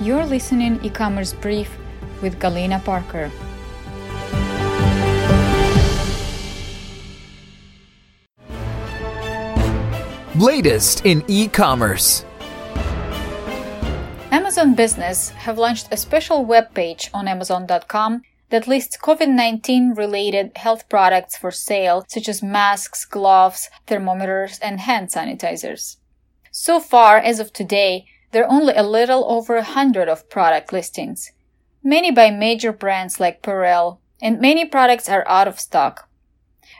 You're listening e-commerce brief with Galina Parker. Latest in e-commerce. Amazon Business have launched a special web page on amazon.com that lists COVID-19 related health products for sale such as masks, gloves, thermometers, and hand sanitizers. So far, as of today, there are only a little over a hundred of product listings, many by major brands like Purell, and many products are out of stock.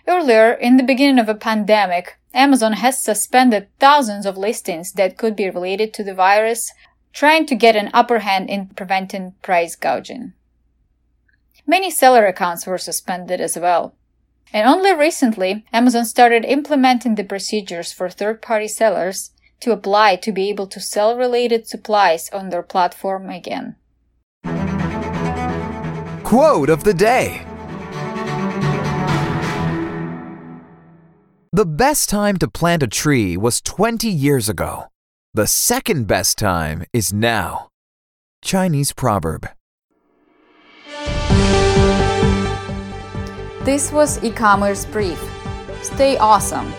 Earlier, in the beginning of a pandemic, Amazon has suspended thousands of listings that could be related to the virus, trying to get an upper hand in preventing price gouging. Many seller accounts were suspended as well. And only recently, Amazon started implementing the procedures for third party sellers to apply to be able to sell related supplies on their platform again. Quote of the day The best time to plant a tree was 20 years ago. The second best time is now. Chinese proverb. This was e commerce brief. Stay awesome.